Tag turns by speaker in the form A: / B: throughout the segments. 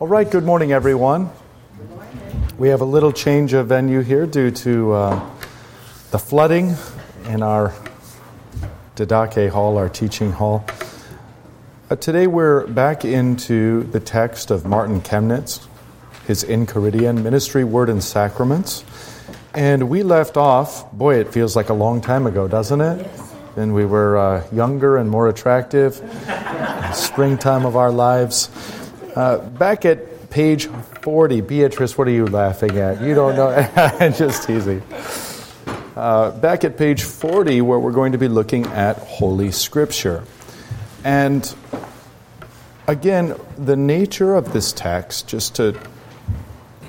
A: All right, good morning, everyone. We have a little change of venue here due to uh, the flooding in our Didache Hall, our teaching hall. Uh, today we're back into the text of Martin Chemnitz, his Enchiridion Ministry, Word, and Sacraments. And we left off, boy, it feels like a long time ago, doesn't it? Yes. And we were uh, younger and more attractive, springtime of our lives. Uh, back at page 40, Beatrice, what are you laughing at? You don't know. Just teasing. Uh, back at page 40, where we're going to be looking at Holy Scripture. And again, the nature of this text, just to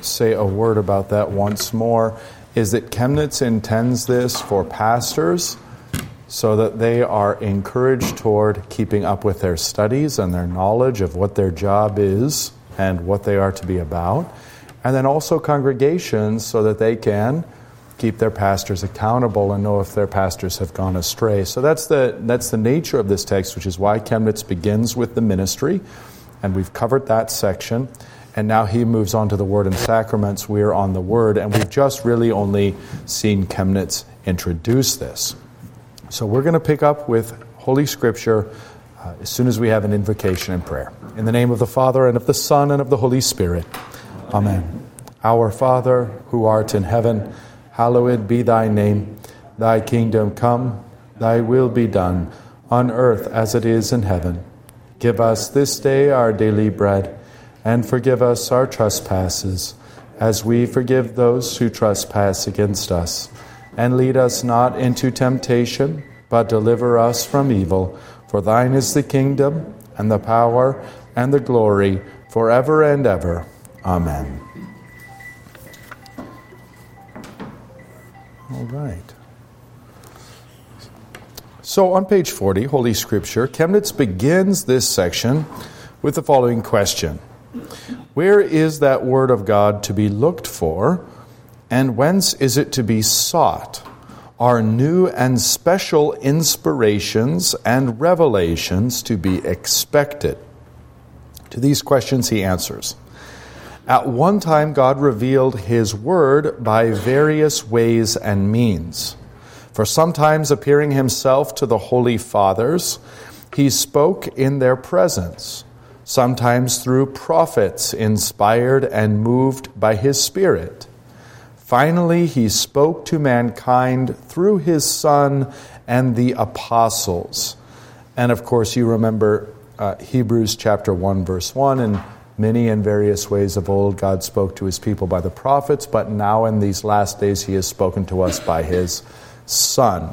A: say a word about that once more, is that Chemnitz intends this for pastors so that they are encouraged toward keeping up with their studies and their knowledge of what their job is and what they are to be about. And then also congregations so that they can keep their pastors accountable and know if their pastors have gone astray. So that's the, that's the nature of this text, which is why Chemnitz begins with the ministry. And we've covered that section. And now he moves on to the Word and Sacraments. We're on the Word, and we've just really only seen Chemnitz introduce this. So we're going to pick up with Holy Scripture uh, as soon as we have an invocation and prayer. In the name of the Father, and of the Son, and of the Holy Spirit. Amen. Our Father, who art in heaven, hallowed be thy name. Thy kingdom come, thy will be done, on earth as it is in heaven. Give us this day our daily bread, and forgive us our trespasses, as we forgive those who trespass against us and lead us not into temptation, but deliver us from evil. For thine is the kingdom, and the power, and the glory, forever and ever. Amen. All right. So on page 40, Holy Scripture, Chemnitz begins this section with the following question Where is that Word of God to be looked for? And whence is it to be sought? Are new and special inspirations and revelations to be expected? To these questions, he answers. At one time, God revealed his word by various ways and means. For sometimes appearing himself to the holy fathers, he spoke in their presence, sometimes through prophets inspired and moved by his Spirit Finally, he spoke to mankind through his Son and the apostles. And of course, you remember uh, Hebrews chapter 1, verse 1, and many and various ways of old God spoke to his people by the prophets, but now in these last days he has spoken to us by his Son.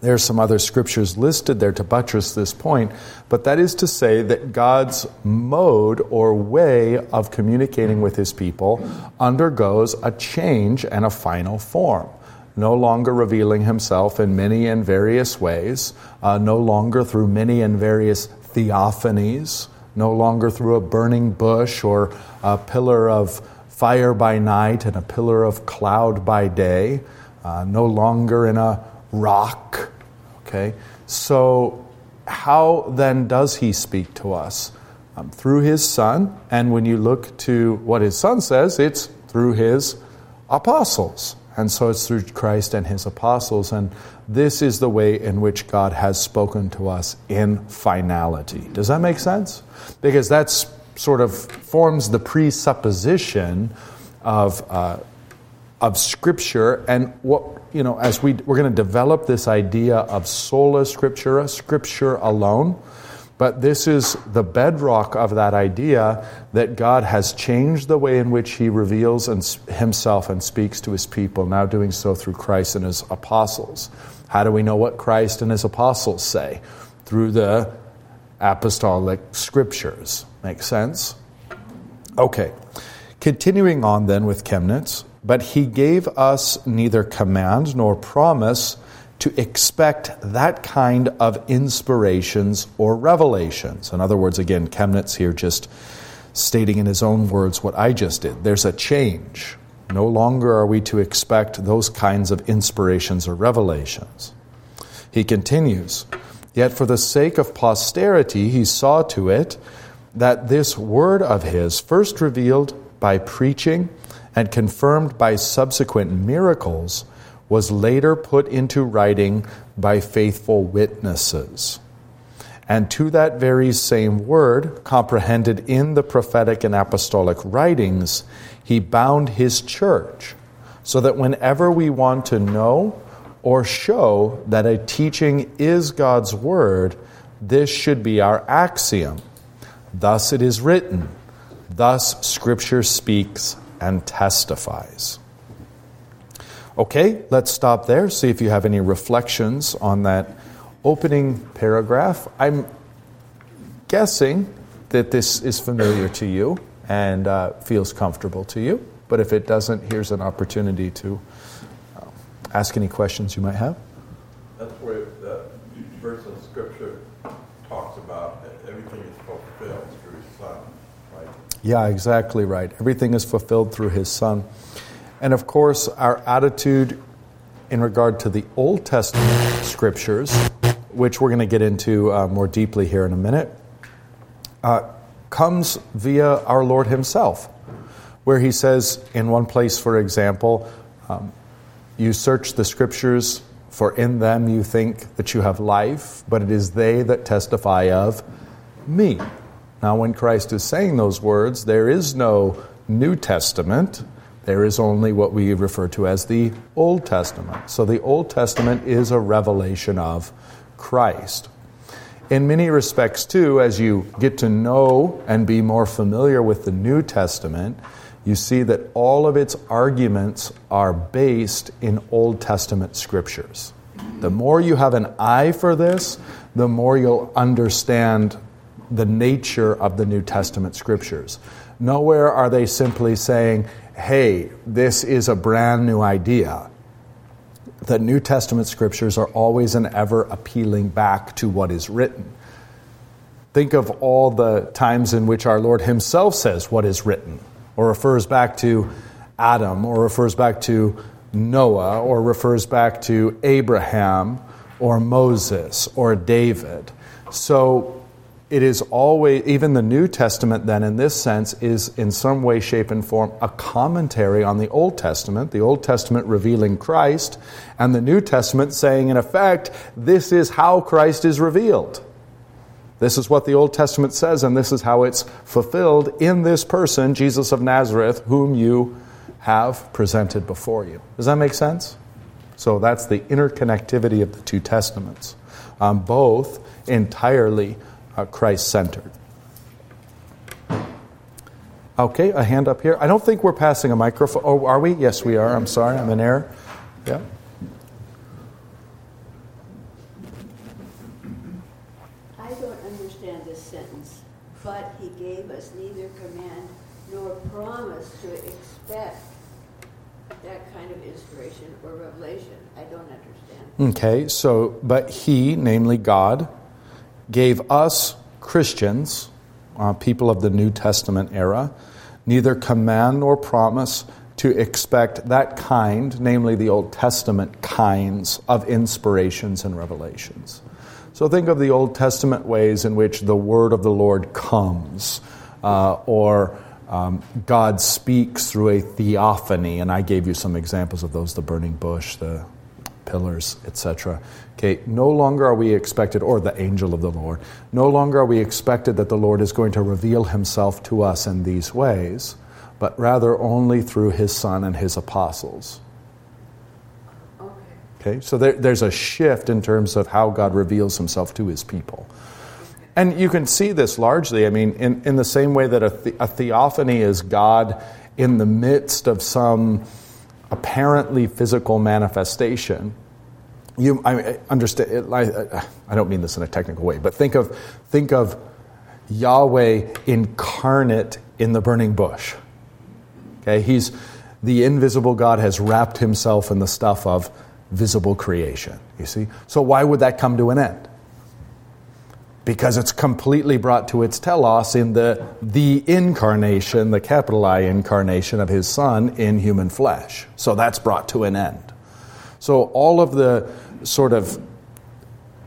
A: There's some other scriptures listed there to buttress this point, but that is to say that God's mode or way of communicating with his people undergoes a change and a final form. No longer revealing himself in many and various ways, uh, no longer through many and various theophanies, no longer through a burning bush or a pillar of fire by night and a pillar of cloud by day, uh, no longer in a rock. Okay? So, how then does he speak to us? Um, through his son, and when you look to what his son says, it's through his apostles. And so it's through Christ and his apostles. And this is the way in which God has spoken to us in finality. Does that make sense? Because that sort of forms the presupposition of, uh, of Scripture and what you know, as we, we're going to develop this idea of sola scriptura, scripture alone. But this is the bedrock of that idea that God has changed the way in which He reveals Himself and speaks to His people, now doing so through Christ and His apostles. How do we know what Christ and His apostles say? Through the apostolic scriptures. Make sense? Okay. Continuing on then with Chemnitz, but he gave us neither command nor promise to expect that kind of inspirations or revelations. In other words, again, Chemnitz here just stating in his own words what I just did. There's a change. No longer are we to expect those kinds of inspirations or revelations. He continues, Yet for the sake of posterity, he saw to it that this word of his, first revealed by preaching and confirmed by subsequent miracles, was later put into writing by faithful witnesses. And to that very same word, comprehended in the prophetic and apostolic writings, he bound his church so that whenever we want to know or show that a teaching is God's word, this should be our axiom. Thus it is written. Thus Scripture speaks and testifies. Okay, let's stop there, see if you have any reflections on that opening paragraph. I'm guessing that this is familiar to you and uh, feels comfortable to you, but if it doesn't, here's an opportunity to uh, ask any questions you might have.
B: That's where the verse of Scripture talks about everything is fulfilled through His Son, right?
A: Yeah, exactly right. Everything is fulfilled through His Son. And of course, our attitude in regard to the Old Testament scriptures, which we're going to get into uh, more deeply here in a minute, uh, comes via our Lord Himself, where He says, in one place, for example, um, you search the scriptures, for in them you think that you have life, but it is they that testify of me. Now, when Christ is saying those words, there is no New Testament. There is only what we refer to as the Old Testament. So the Old Testament is a revelation of Christ. In many respects, too, as you get to know and be more familiar with the New Testament, you see that all of its arguments are based in Old Testament scriptures. The more you have an eye for this, the more you'll understand the nature of the New Testament scriptures. Nowhere are they simply saying, hey, this is a brand new idea. The New Testament scriptures are always and ever appealing back to what is written. Think of all the times in which our Lord Himself says what is written, or refers back to Adam, or refers back to Noah, or refers back to Abraham, or Moses, or David. So it is always, even the New Testament, then, in this sense, is in some way, shape, and form a commentary on the Old Testament, the Old Testament revealing Christ, and the New Testament saying, in effect, this is how Christ is revealed. This is what the Old Testament says, and this is how it's fulfilled in this person, Jesus of Nazareth, whom you have presented before you. Does that make sense? So that's the interconnectivity of the two Testaments, um, both entirely Uh, Christ centered. Okay, a hand up here. I don't think we're passing a microphone. Oh, are we? Yes, we are. I'm sorry, I'm in error. Yeah.
C: I don't understand this sentence, but he gave us neither command nor promise to expect that kind of inspiration or revelation. I don't understand.
A: Okay, so, but he, namely God, gave us Christians, uh, people of the New Testament era, neither command nor promise to expect that kind, namely the Old Testament kinds of inspirations and revelations. So think of the Old Testament ways in which the word of the Lord comes, uh, or um, God speaks through a theophany, and I gave you some examples of those the burning bush, the pillars, etc. Okay, no longer are we expected, or the angel of the Lord, no longer are we expected that the Lord is going to reveal himself to us in these ways, but rather only through his Son and his apostles.
C: Okay.
A: So there, there's a shift in terms of how God reveals himself to his people. And you can see this largely, I mean, in, in the same way that a, the, a theophany is God in the midst of some apparently physical manifestation. You, I understand. I, I don't mean this in a technical way, but think of think of Yahweh incarnate in the burning bush. Okay, he's the invisible God has wrapped himself in the stuff of visible creation. You see, so why would that come to an end? because it's completely brought to its telos in the, the incarnation, the capital I incarnation of his Son in human flesh. So that's brought to an end. So all of the sort of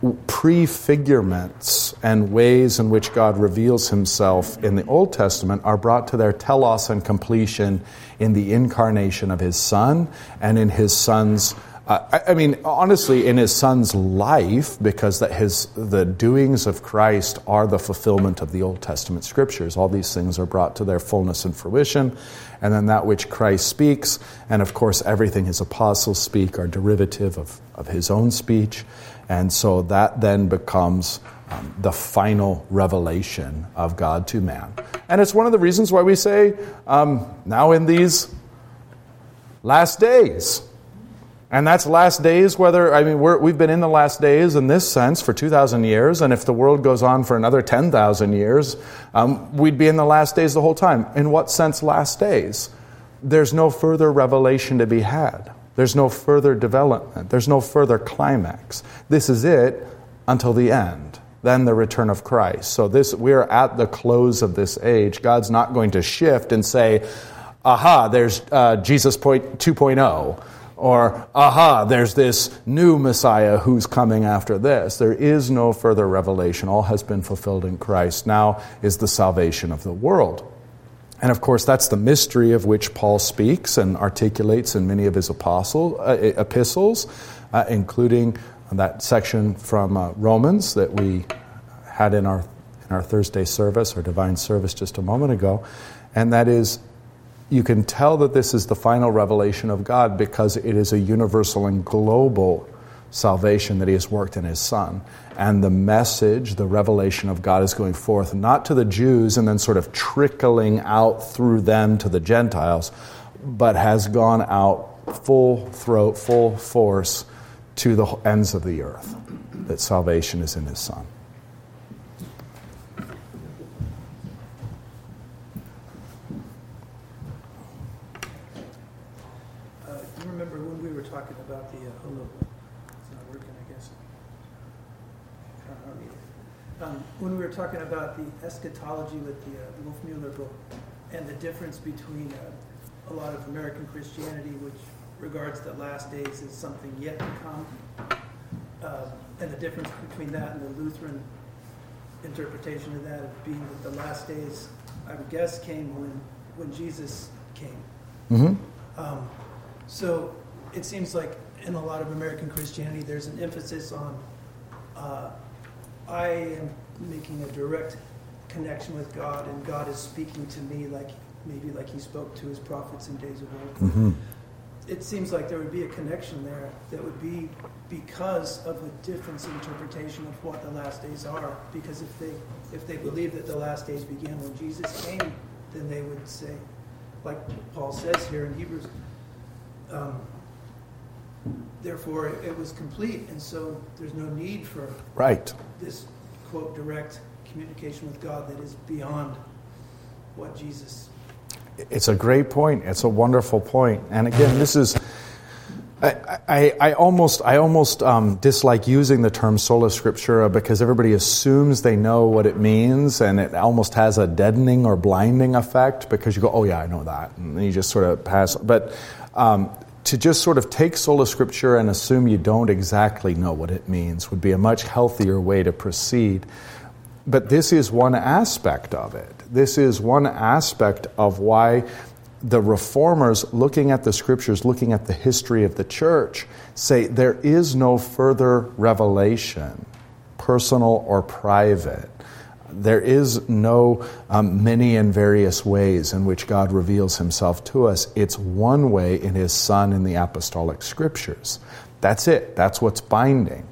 A: prefigurements and ways in which God reveals himself in the Old Testament are brought to their telos and completion in the incarnation of his Son and in his Son's uh, I, I, mean, honestly, in his son's life, because that his the doings of Christ are the fulfillment of the Old Testament scriptures. All these things are brought to their fullness and fruition, and then that which Christ speaks, and of course, everything his apostles speak are derivative of, of his own speech, and so that then becomes um, the final revelation of God to man. And it's one of the reasons why we say, um, now in these last days, and that's last days, whether, I mean, we have been in the last days in this sense for 2,000 years, and if the world goes on for another 10,000 years, um, we'd be in the last days the whole time. In what sense, last days? There's no further revelation to be had. There's no further development. There's no further climax. This is it until the end. Then the return of Christ. So this, we're at the close of this age. God's not going to shift and say, aha, there's uh, Jesus point 2.0 or, aha, there's this new Messiah who's coming after this. There is no further revelation. All has been fulfilled in Christ. Now is the salvation of the world. And of course, that's the mystery of which Paul speaks and articulates in many of his apostle, uh, epistles, uh, including that section from uh, Romans that we had in our, in our Thursday service, our divine service just a moment ago. And that is you can tell that this is the final revelation of God because it is a universal and global salvation that He has worked in His Son. And the message, the revelation of God is going forth not to the Jews and then sort of trickling out through them to the Gentiles, but has gone out full throat, full force to the ends of the earth. That salvation is in His Son.
D: When we were talking about the eschatology with the uh, Wolfmueller book and the difference between uh, a lot of American Christianity, which regards the last days as something yet to come, uh, and the difference between that and the Lutheran interpretation of that being that the last days, I would guess, came when when Jesus came. Mm-hmm. Um, so it seems like in a lot of American Christianity, there's an emphasis on uh, I am making a direct connection with God, and God is speaking to me like maybe like He spoke to His prophets in days of old. Mm-hmm. It seems like there would be a connection there that would be because of the difference in interpretation of what the last days are. Because if they if they believe that the last days began when Jesus came, then they would say, like Paul says here in Hebrews. Um, therefore, it, it was complete, and so there's no need for
A: right
D: this quote, direct communication with God that is beyond what Jesus.
A: It's a great point. It's a wonderful point. And again, this is. I, I, I almost, I almost um, dislike using the term sola scriptura because everybody assumes they know what it means, and it almost has a deadening or blinding effect because you go, "Oh yeah, I know that," and you just sort of pass. But um, to just sort of take sola scriptura and assume you don't exactly know what it means would be a much healthier way to proceed. But this is one aspect of it. This is one aspect of why the reformers, looking at the scriptures, looking at the history of the church, say there is no further revelation, personal or private, there is no um, many and various ways in which God reveals himself to us. It's one way in his Son in the apostolic scriptures. That's it, that's what's binding.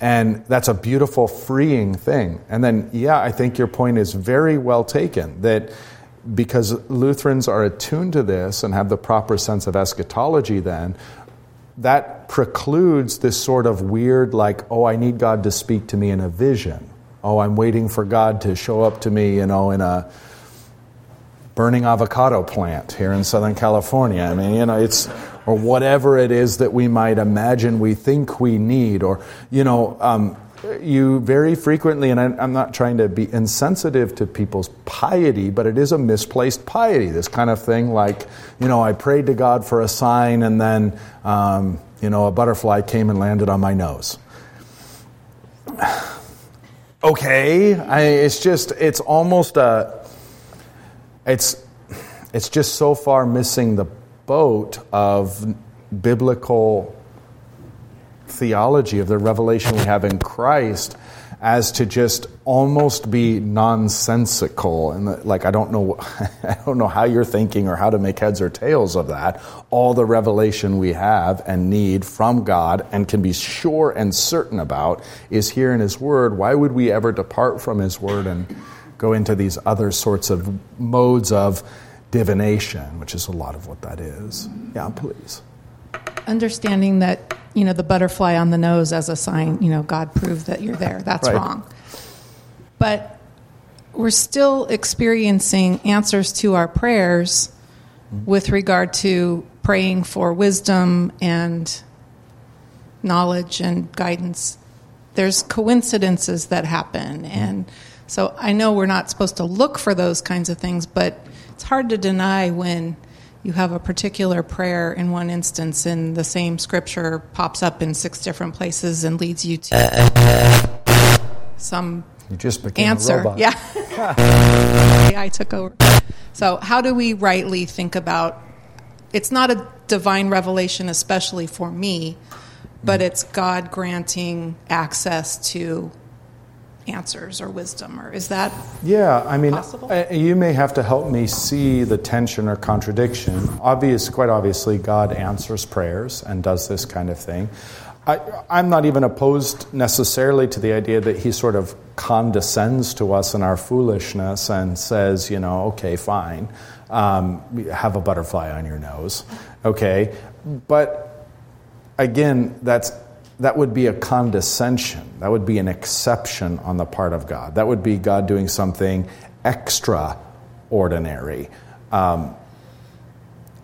A: And that's a beautiful, freeing thing. And then, yeah, I think your point is very well taken that because Lutherans are attuned to this and have the proper sense of eschatology, then that precludes this sort of weird, like, oh, I need God to speak to me in a vision oh, I'm waiting for God to show up to me, you know, in a burning avocado plant here in Southern California. I mean, you know, it's, or whatever it is that we might imagine we think we need, or, you know, um, you very frequently, and I, am not trying to be insensitive to people's piety, but it is a misplaced piety. This kind of thing, like, you know, I prayed to God for a sign, and then, um, you know, a butterfly came and landed on my nose okay. I, it's just, it's almost a, it's, it's just so far missing the boat of biblical theology of the revelation we have in Christ as to just almost be nonsensical and like I don't know I don't know how you're thinking or how to make heads or tails of that. All the revelation we have and need from God and can be sure and certain about is here in his word. Why would we ever depart from his word and go into these other sorts of modes of divination which is a lot of what that is? Yeah please
E: understanding that you know the butterfly on the nose as a sign you know god proved that you're there. That's
A: Right.
E: wrong. But we're still experiencing answers to our prayers with regard to praying for wisdom and knowledge and guidance. There's coincidences that happen. And so i know we're not supposed to look for those kinds of things but it's hard to deny when you have a particular prayer in one instance and the same scripture pops up in six different places and leads you to some
A: you just became a
E: answer.
A: robot.
E: Yeah. I took over. So how do we rightly think about it's not a divine revelation especially for me but mm. it's god granting access to answers or wisdom or is that
A: Yeah, I mean,
E: Possible?
A: you may have to help me see the tension or contradiction. Obvious, quite obviously, God answers prayers and does this kind of thing. I, I'm not even opposed necessarily to the idea that He sort of condescends to us in our foolishness and says, you know, okay, fine, um, have a butterfly on your nose, okay, but again, that's that would be a condescension. That would be an exception on the part of God. That would be God doing something extraordinary. Um,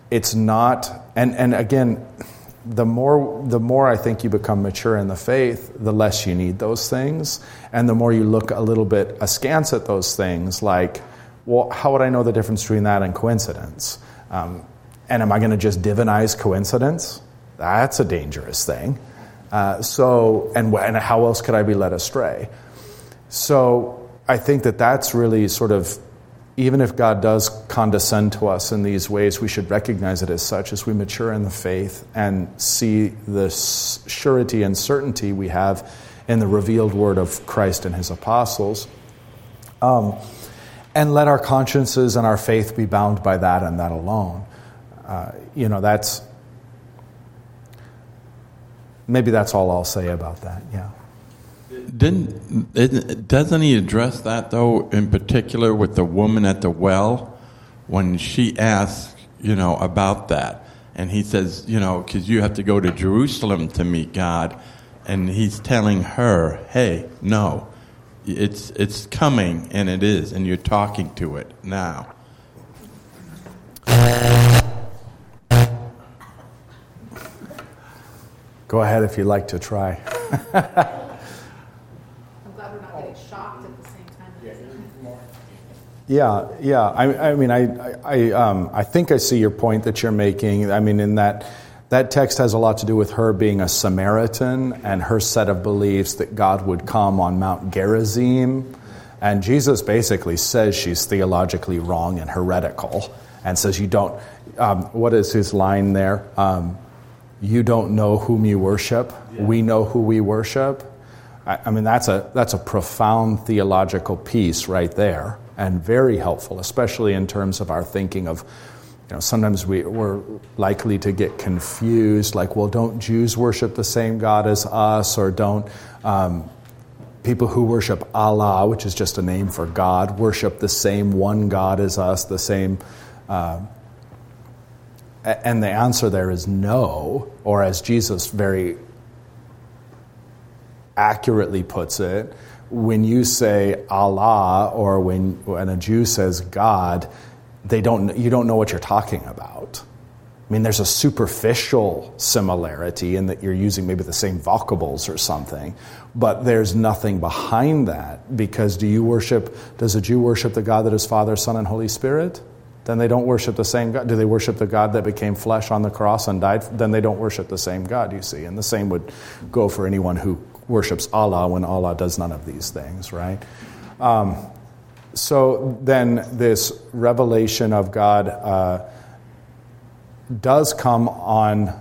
A: it's not, and, and again, the more the more I think you become mature in the faith, the less you need those things, and the more you look a little bit askance at those things, like, well, how would I know the difference between that and coincidence? Um, and am I going to just divinize coincidence? That's a dangerous thing. Uh, so, and, and how else could I be led astray? So, I think that that's really sort of, even if God does condescend to us in these ways, we should recognize it as such as we mature in the faith and see the surety and certainty we have in the revealed word of Christ and his apostles. Um, and let our consciences and our faith be bound by that and that alone. Uh, you know, that's maybe that's all I'll say about that. Yeah.
F: Didn't doesn't he address that though in particular with the woman at the well when she asks, you know, about that, and he says, you know, because you have to go to Jerusalem to meet God, and he's telling her, hey, no, it's it's coming, and it is, and you're talking to it now.
A: Go ahead if you'd like to try.
E: i'm glad we're not getting shocked at the same time
A: Yeah, yeah. I, I mean, I, I, I, um, I think I see your point that you're making. I mean, in that that text has a lot to do with her being a Samaritan and her set of beliefs that God would come on Mount Gerizim. And Jesus basically says she's theologically wrong and heretical, and says you don't. Um, what is his line there? Um, you don't know whom you worship. We know who we worship. I, I mean, that's a, that's a profound theological piece right there, and very helpful, especially in terms of our thinking of, you know, sometimes we, we're likely to get confused, like, well, don't Jews worship the same God as us, or don't um, people who worship Allah, which is just a name for God, worship the same one God as us, the same. Uh, and the answer there is no, or as Jesus very accurately puts it, when you say Allah or when, when a Jew says God, they don't, you don't know what you're talking about. I mean, there's a superficial similarity in that you're using maybe the same vocables or something, but there's nothing behind that because do you worship, does a Jew worship the God that is Father, Son, and Holy Spirit? Then they don't worship the same God. Do they worship the God that became flesh on the cross and died? Then they don't worship the same God, you see. And the same would go for anyone who worships Allah when Allah does none of these things, right? Um, so then this revelation of God uh, does come on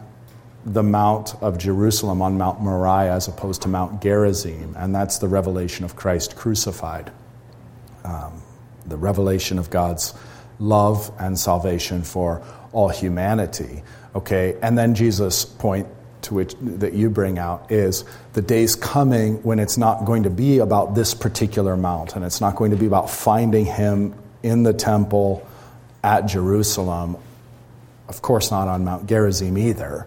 A: the Mount of Jerusalem, on Mount Moriah, as opposed to Mount Gerizim, and that's the revelation of Christ crucified. Um, the revelation of God's love and salvation for all humanity. Okay, and then Jesus' point to which that you bring out is the day's coming when it's not going to be about this particular mountain. It's not going to be about finding him in the temple at Jerusalem. Of course, not on Mount Gerizim either,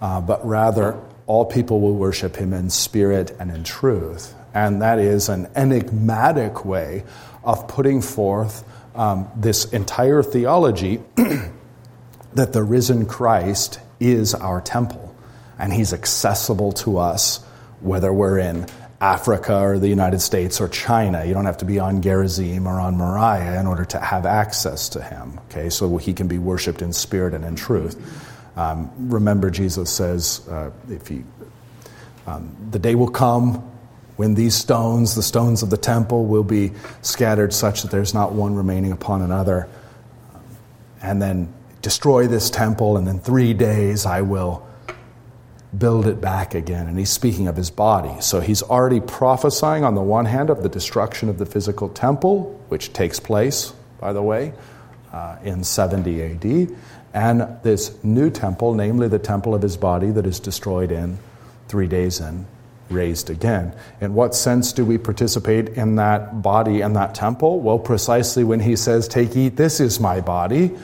A: uh, but rather all people will worship him in spirit and in truth. And that is an enigmatic way of putting forth um, this entire theology that the risen Christ is our temple and he's accessible to us whether we're in Africa or the United States or China. You don't have to be on Gerizim or on Moriah in order to have access to him. Okay, so he can be worshipped in spirit and in truth. Um, remember, Jesus says, uh, if um, the day will come when these stones, the stones of the temple, will be scattered such that there's not one remaining upon another. And then destroy this temple, and in three days I will build it back again. And he's speaking of his body. So he's already prophesying, on the one hand, of the destruction of the physical temple, which takes place, by the way, uh, in 70 AD, and this new temple, namely the temple of his body, that is destroyed in three days and raised again. In what sense do we participate in that body and that temple? Well, precisely when he says, Take, eat, this is my body,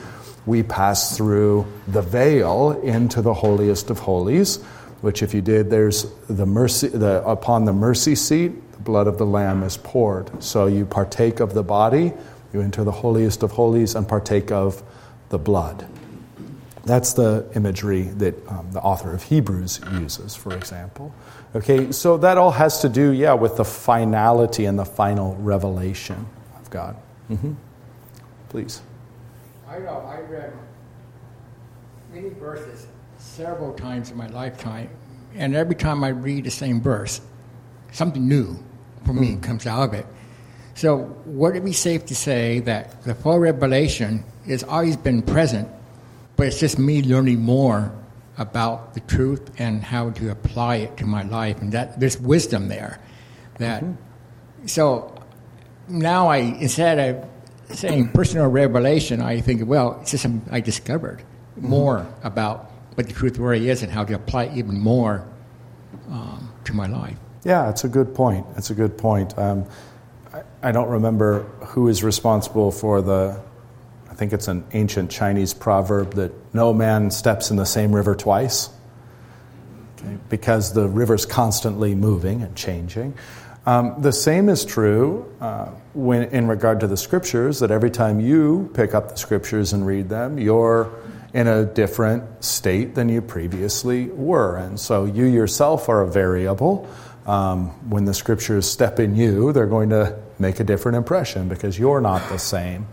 A: we pass through the veil into the holiest of holies, which, if you did, there's the mercy, the, upon the mercy seat, the blood of the Lamb is poured. So you partake of the body, you enter the holiest of holies, and partake of the blood. That's the imagery that um, the author of Hebrews uses, for example. Okay, so that all has to do, yeah, with the finality and the final revelation of God. Mm-hmm. Please.
G: I know I read many verses several times in my lifetime, and every time I read the same verse, something new for me mm. comes out of it. So, would it be safe to say that the full revelation has always been present, but it's just me learning more about the truth and how to apply it to my life, and that there's wisdom there. That mm-hmm. so now I instead of saying personal revelation, I think well, it's just I discovered mm-hmm. more about what the truth really is and how to apply it even more um, to my life.
A: Yeah, it's a good point. It's a good point. Um, I, I don't remember who is responsible for the think it's an ancient Chinese proverb that no man steps in the same river twice. Okay? Because the river's constantly moving and changing. Um, the same is true uh, when, in regard to the scriptures, that every time you pick up the scriptures and read them, you're in a different state than you previously were. And so you yourself are a variable. Um, when the scriptures step in you, they're going to make a different impression because you're not the same.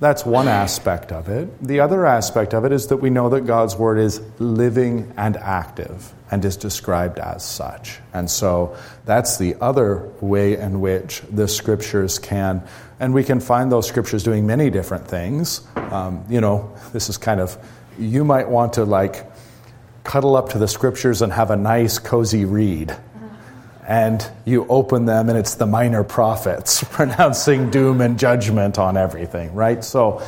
A: That's one aspect of it. The other aspect of it is that we know that God's Word is living and active and is described as such. And so that's the other way in which the Scriptures can, and we can find those Scriptures doing many different things. Um, you know, this is kind of, you might want to like cuddle up to the Scriptures and have a nice, cozy read and you open them and it's the minor prophets pronouncing doom and judgment on everything, right? So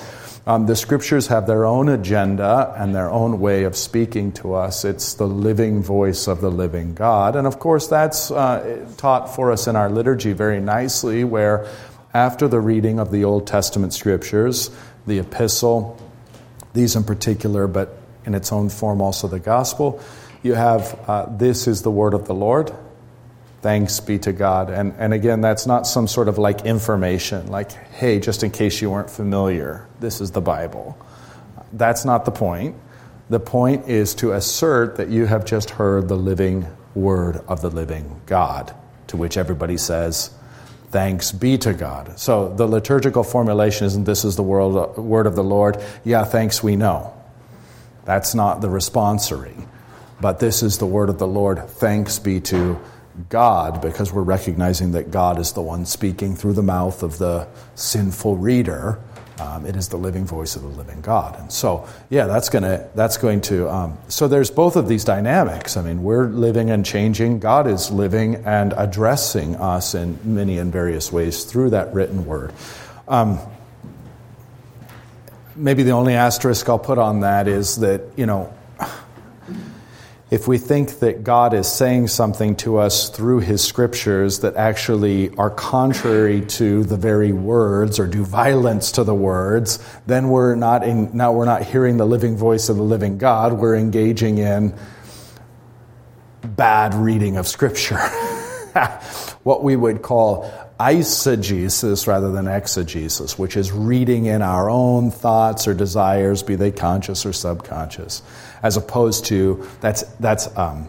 A: um, the scriptures have their own agenda and their own way of speaking to us. It's the living voice of the living God. And of course, that's uh, taught for us in our liturgy very nicely, where after the reading of the Old Testament scriptures, the epistle, these in particular, but in its own form also the gospel, you have uh, this is the word of the Lord Thanks be to God. And, and again, that's not some sort of like information, like, hey, just in case you weren't familiar, this is the Bible. That's not the point. The point is to assert that you have just heard the living word of the living God, to which everybody says, Thanks be to God. So the liturgical formulation isn't this is the world, word of the Lord. Yeah, thanks, we know. That's not the responsory. But this is the word of the Lord. Thanks be to God because we're recognizing that God is the one speaking through the mouth of the sinful reader. Um, it is the living voice of the living God, and so yeah, that's gonna that's going to. Um, so there's both of these dynamics. I mean, we're living and changing. God is living and addressing us in many and various ways through that written word. Um, maybe the only asterisk I'll put on that is that you know if we think that God is saying something to us through his scriptures that actually are contrary to the very words or do violence to the words, then we're not in, now we're not hearing the living voice of the living God. We're engaging in bad reading of scripture. what we would call eisegesis rather than exegesis, which is reading in our own thoughts or desires, be they conscious or subconscious as opposed to that's that's um,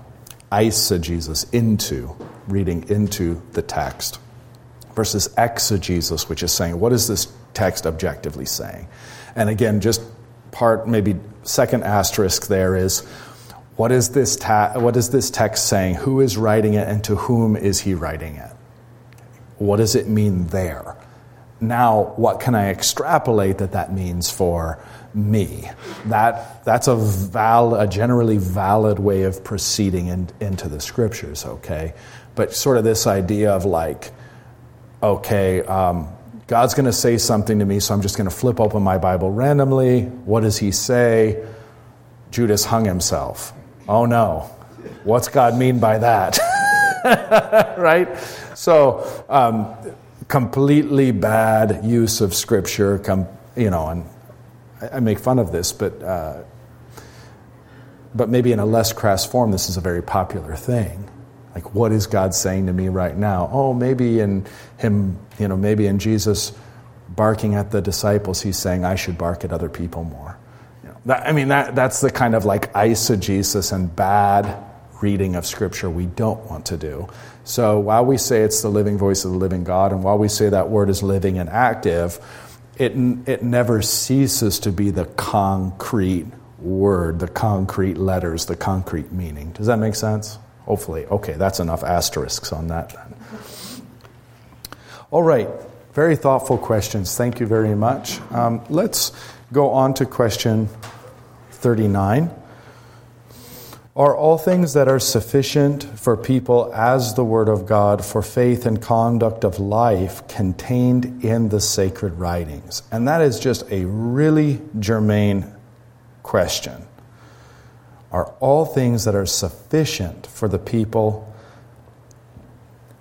A: eisegesis into reading into the text versus exegesis, which is saying what is this text objectively saying, and again, just part maybe second asterisk there is what is this ta- what is this text saying? Who is writing it, and to whom is he writing it? What does it mean there? Now, what can I extrapolate that that means for me. That, that's a, val, a generally valid way of proceeding in, into the scriptures, okay? But sort of this idea of like, okay, um, God's going to say something to me, so I'm just going to flip open my Bible randomly. What does he say? Judas hung himself. Oh no. What's God mean by that? right? So, um, completely bad use of Scripture, com- you know, and I, make fun of this, but, uh, but maybe in a less crass form, this is a very popular thing. Like, what is God saying to me right now? Oh, maybe in Him, you know, maybe in Jesus barking at the disciples, He's saying, I should bark at other people more. You know, that, I mean, that, that's the kind of like eisegesis and bad reading of Scripture we don't want to do. So while we say it's the living voice of the living God, and while we say that word is living and active, it, it never ceases to be the concrete word, the concrete letters, the concrete meaning. Does that make sense? Hopefully. Okay, that's enough asterisks on that then. All right, very thoughtful questions. Thank you very much. Um, let's go on to question 39. Are all things that are sufficient for people as the Word of God for faith and conduct of life contained in the sacred writings? And that is just a really germane question. Are all things that are sufficient for the people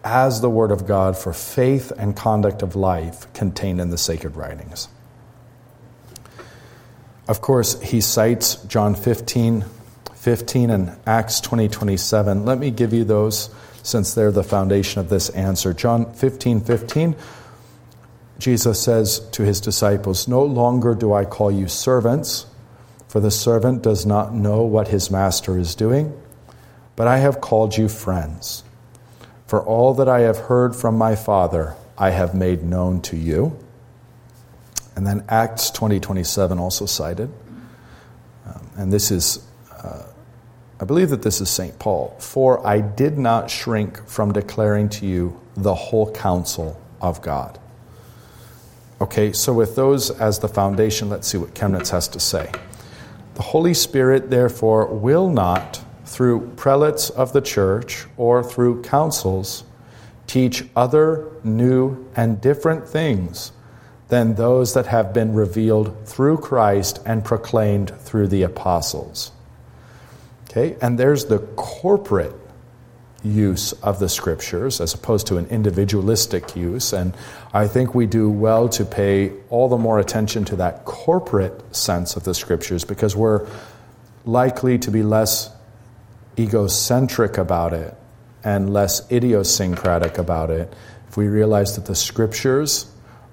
A: as the Word of God for faith and conduct of life contained in the sacred writings? Of course, he cites John 15 15 and Acts 20 27. Let me give you those since they're the foundation of this answer. John 15 15, Jesus says to his disciples, No longer do I call you servants, for the servant does not know what his master is doing, but I have called you friends. For all that I have heard from my Father, I have made known to you. And then Acts 20 27 also cited. Um, and this is I believe that this is St. Paul. For I did not shrink from declaring to you the whole counsel of God. Okay, so with those as the foundation, let's see what Chemnitz has to say. The Holy Spirit, therefore, will not, through prelates of the church or through councils, teach other new and different things than those that have been revealed through Christ and proclaimed through the apostles. Okay? And there's the corporate use of the scriptures as opposed to an individualistic use. And I think we do well to pay all the more attention to that corporate sense of the scriptures because we're likely to be less egocentric about it and less idiosyncratic about it if we realize that the scriptures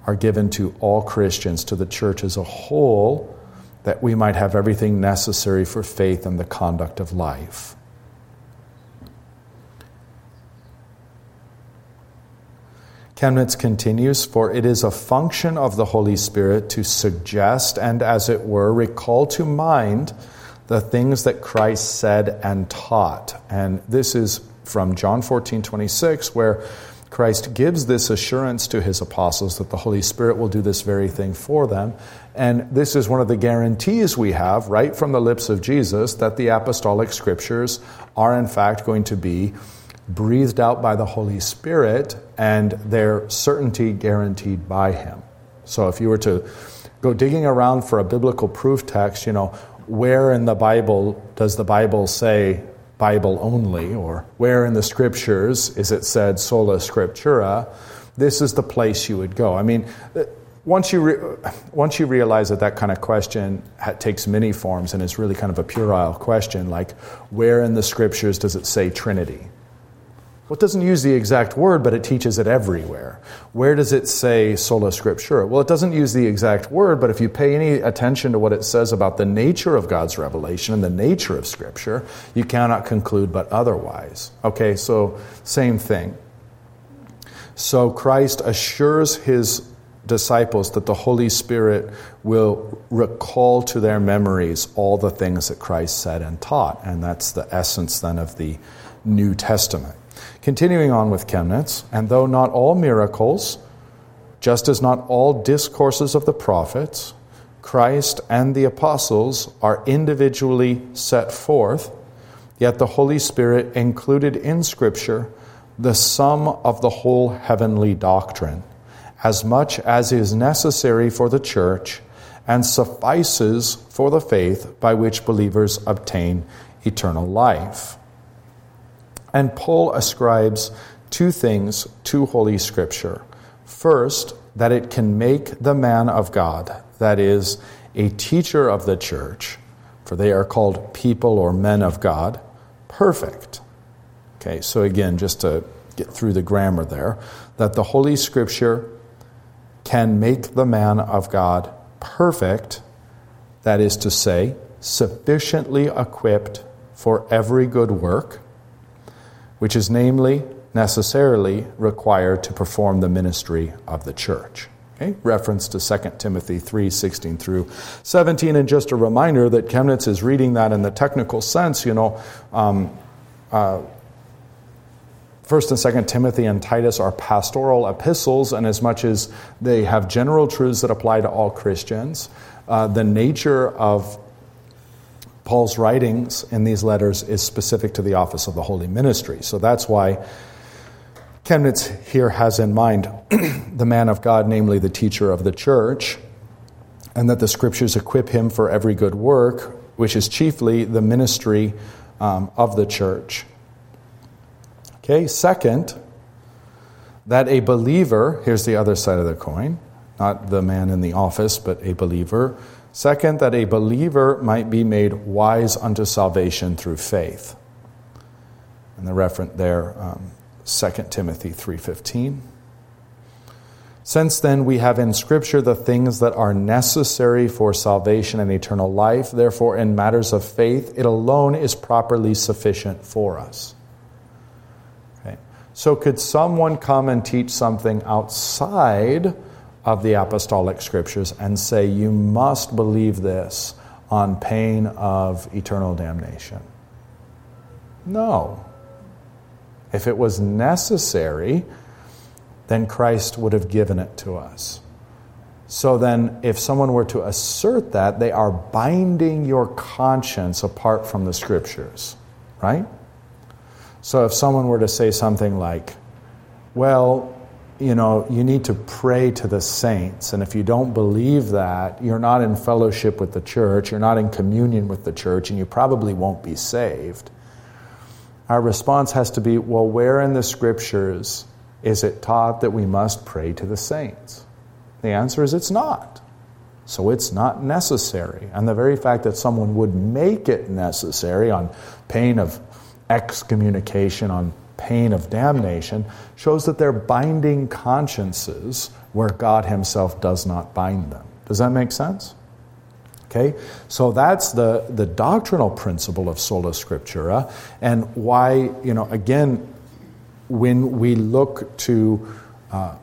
A: are given to all Christians, to the church as a whole that we might have everything necessary for faith and the conduct of life. Chemnitz continues, for it is a function of the Holy Spirit to suggest and, as it were, recall to mind the things that Christ said and taught. And this is from John 14 26, where Christ gives this assurance to his apostles that the Holy Spirit will do this very thing for them. And this is one of the guarantees we have right from the lips of Jesus that the apostolic scriptures are, in fact, going to be breathed out by the Holy Spirit and their certainty guaranteed by Him. So if you were to go digging around for a biblical proof text, you know, where in the Bible does the Bible say Bible only, or where in the scriptures is it said sola scriptura? This is the place you would go. I mean, once you, re- once you realize that that kind of question ha- takes many forms and is really kind of a puerile question, like where in the scriptures does it say Trinity? Well, it doesn't use the exact word, but it teaches it everywhere. Where does it say sola scriptura? Well, it doesn't use the exact word, but if you pay any attention to what it says about the nature of God's revelation and the nature of Scripture, you cannot conclude but otherwise. Okay, so same thing. So Christ assures his disciples that the Holy Spirit will recall to their memories all the things that Christ said and taught. And that's the essence then of the New Testament. Continuing on with Chemnitz, and though not all miracles, just as not all discourses of the prophets, Christ and the apostles are individually set forth, yet the Holy Spirit included in Scripture the sum of the whole heavenly doctrine, as much as is necessary for the church and suffices for the faith by which believers obtain eternal life. And Paul ascribes two things to Holy Scripture. First, that it can make the man of God, that is, a teacher of the church, for they are called people or men of God, perfect. Okay, so again, just to get through the grammar there, that the Holy Scripture can make the man of God perfect, that is to say, sufficiently equipped for every good work which is namely necessarily required to perform the ministry of the church. Okay? Reference to 2 Timothy 3 16 through 17. And just a reminder that Chemnitz is reading that in the technical sense, you know. Um, uh, First and Second Timothy and Titus are pastoral epistles, and as much as they have general truths that apply to all Christians, uh, the nature of Paul's writings in these letters is specific to the office of the holy ministry. So that's why Chemnitz here has in mind the man of God, namely the teacher of the church, and that the scriptures equip him for every good work, which is chiefly the ministry um, of the church. Okay, second, that a believer, here's the other side of the coin, not the man in the office, but a believer, Second, that a believer might be made wise unto salvation through faith. And the referent there, um, 2 Timothy 3.15. Since then we have in Scripture the things that are necessary for salvation and eternal life, therefore in matters of faith, it alone is properly sufficient for us. So could someone come and teach something outside of the apostolic scriptures and say, you must believe this on pain of eternal damnation. No. If it was necessary, then Christ would have given it to us. So then, if someone were to assert that, they are binding your conscience apart from the scriptures, right? So if someone were to say something like, well, you know, you need to pray to the saints. And if you don't believe that, you're not in fellowship with the church, you're not in communion with the church, and you probably won't be saved. Our response has to be well, where in the scriptures is it taught that we must pray to the saints? The answer is it's not. So it's not necessary. And the very fact that someone would make it necessary on pain of excommunication, on pain of damnation shows that they're binding consciences where God Himself does not bind them. Does that make sense? Okay, so that's the, the doctrinal principle of sola scriptura, and why, you know, again, when we look to uh,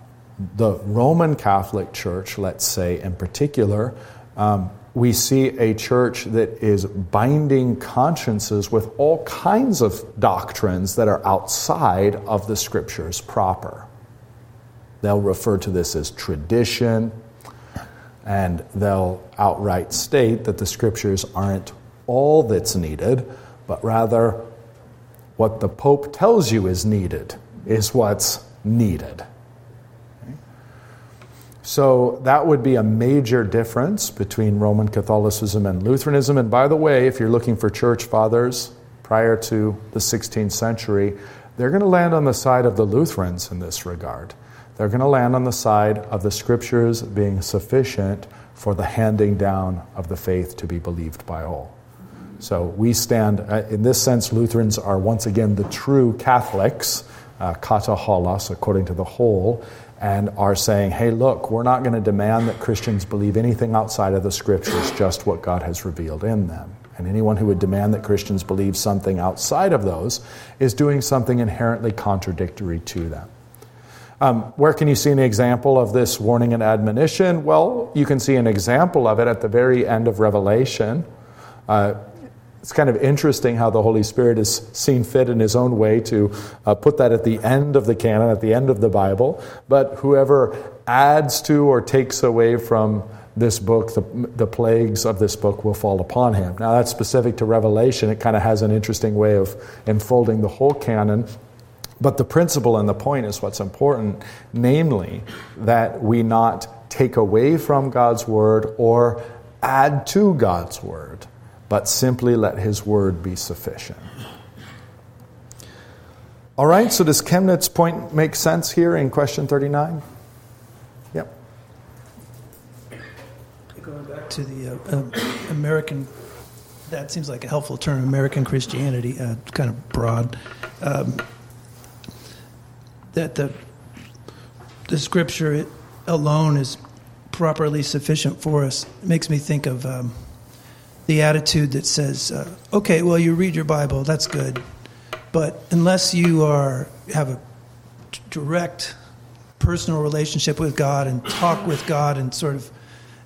A: the Roman Catholic Church, let's say in particular, um, we see a church that is binding consciences with all kinds of doctrines that are outside of the scriptures proper. They'll refer to this as tradition, and they'll outright state that the scriptures aren't all that's needed, but rather what the Pope tells you is needed is what's needed. So that would be a major difference between Roman Catholicism and Lutheranism. And by the way, if you're looking for church fathers prior to the 16th century, they're going to land on the side of the Lutherans in this regard. They're going to land on the side of the scriptures being sufficient for the handing down of the faith to be believed by all. So we stand, uh, in this sense, Lutherans are once again the true Catholics, uh, kata according to the whole, and are saying, hey, look, we're not going to demand that Christians believe anything outside of the scriptures, just what God has revealed in them. And anyone who would demand that Christians believe something outside of those is doing something inherently contradictory to them. Um, where can you see an example of this warning and admonition? Well, you can see an example of it at the very end of Revelation. Uh, it's kind of interesting how the Holy Spirit has seen fit in His own way to uh, put that at the end of the canon, at the end of the Bible. But whoever adds to or takes away from this book, the, the plagues of this book will fall upon him. Now, that's specific to Revelation. It kind of has an interesting way of enfolding the whole canon. But the principle and the point is what's important, namely, that we not take away from God's word or add to God's word but simply let his word be sufficient. All right, so does Chemnitz's point make sense here in question 39? Yep.
D: Going back to the uh, uh, American, that seems like a helpful term, American Christianity, uh, kind of broad. Um, that the, the scripture alone is properly sufficient for us. It makes me think of. Um, the attitude that says, uh, okay, well, you read your Bible, that's good, but unless you are have a direct personal relationship with God and talk with God and sort of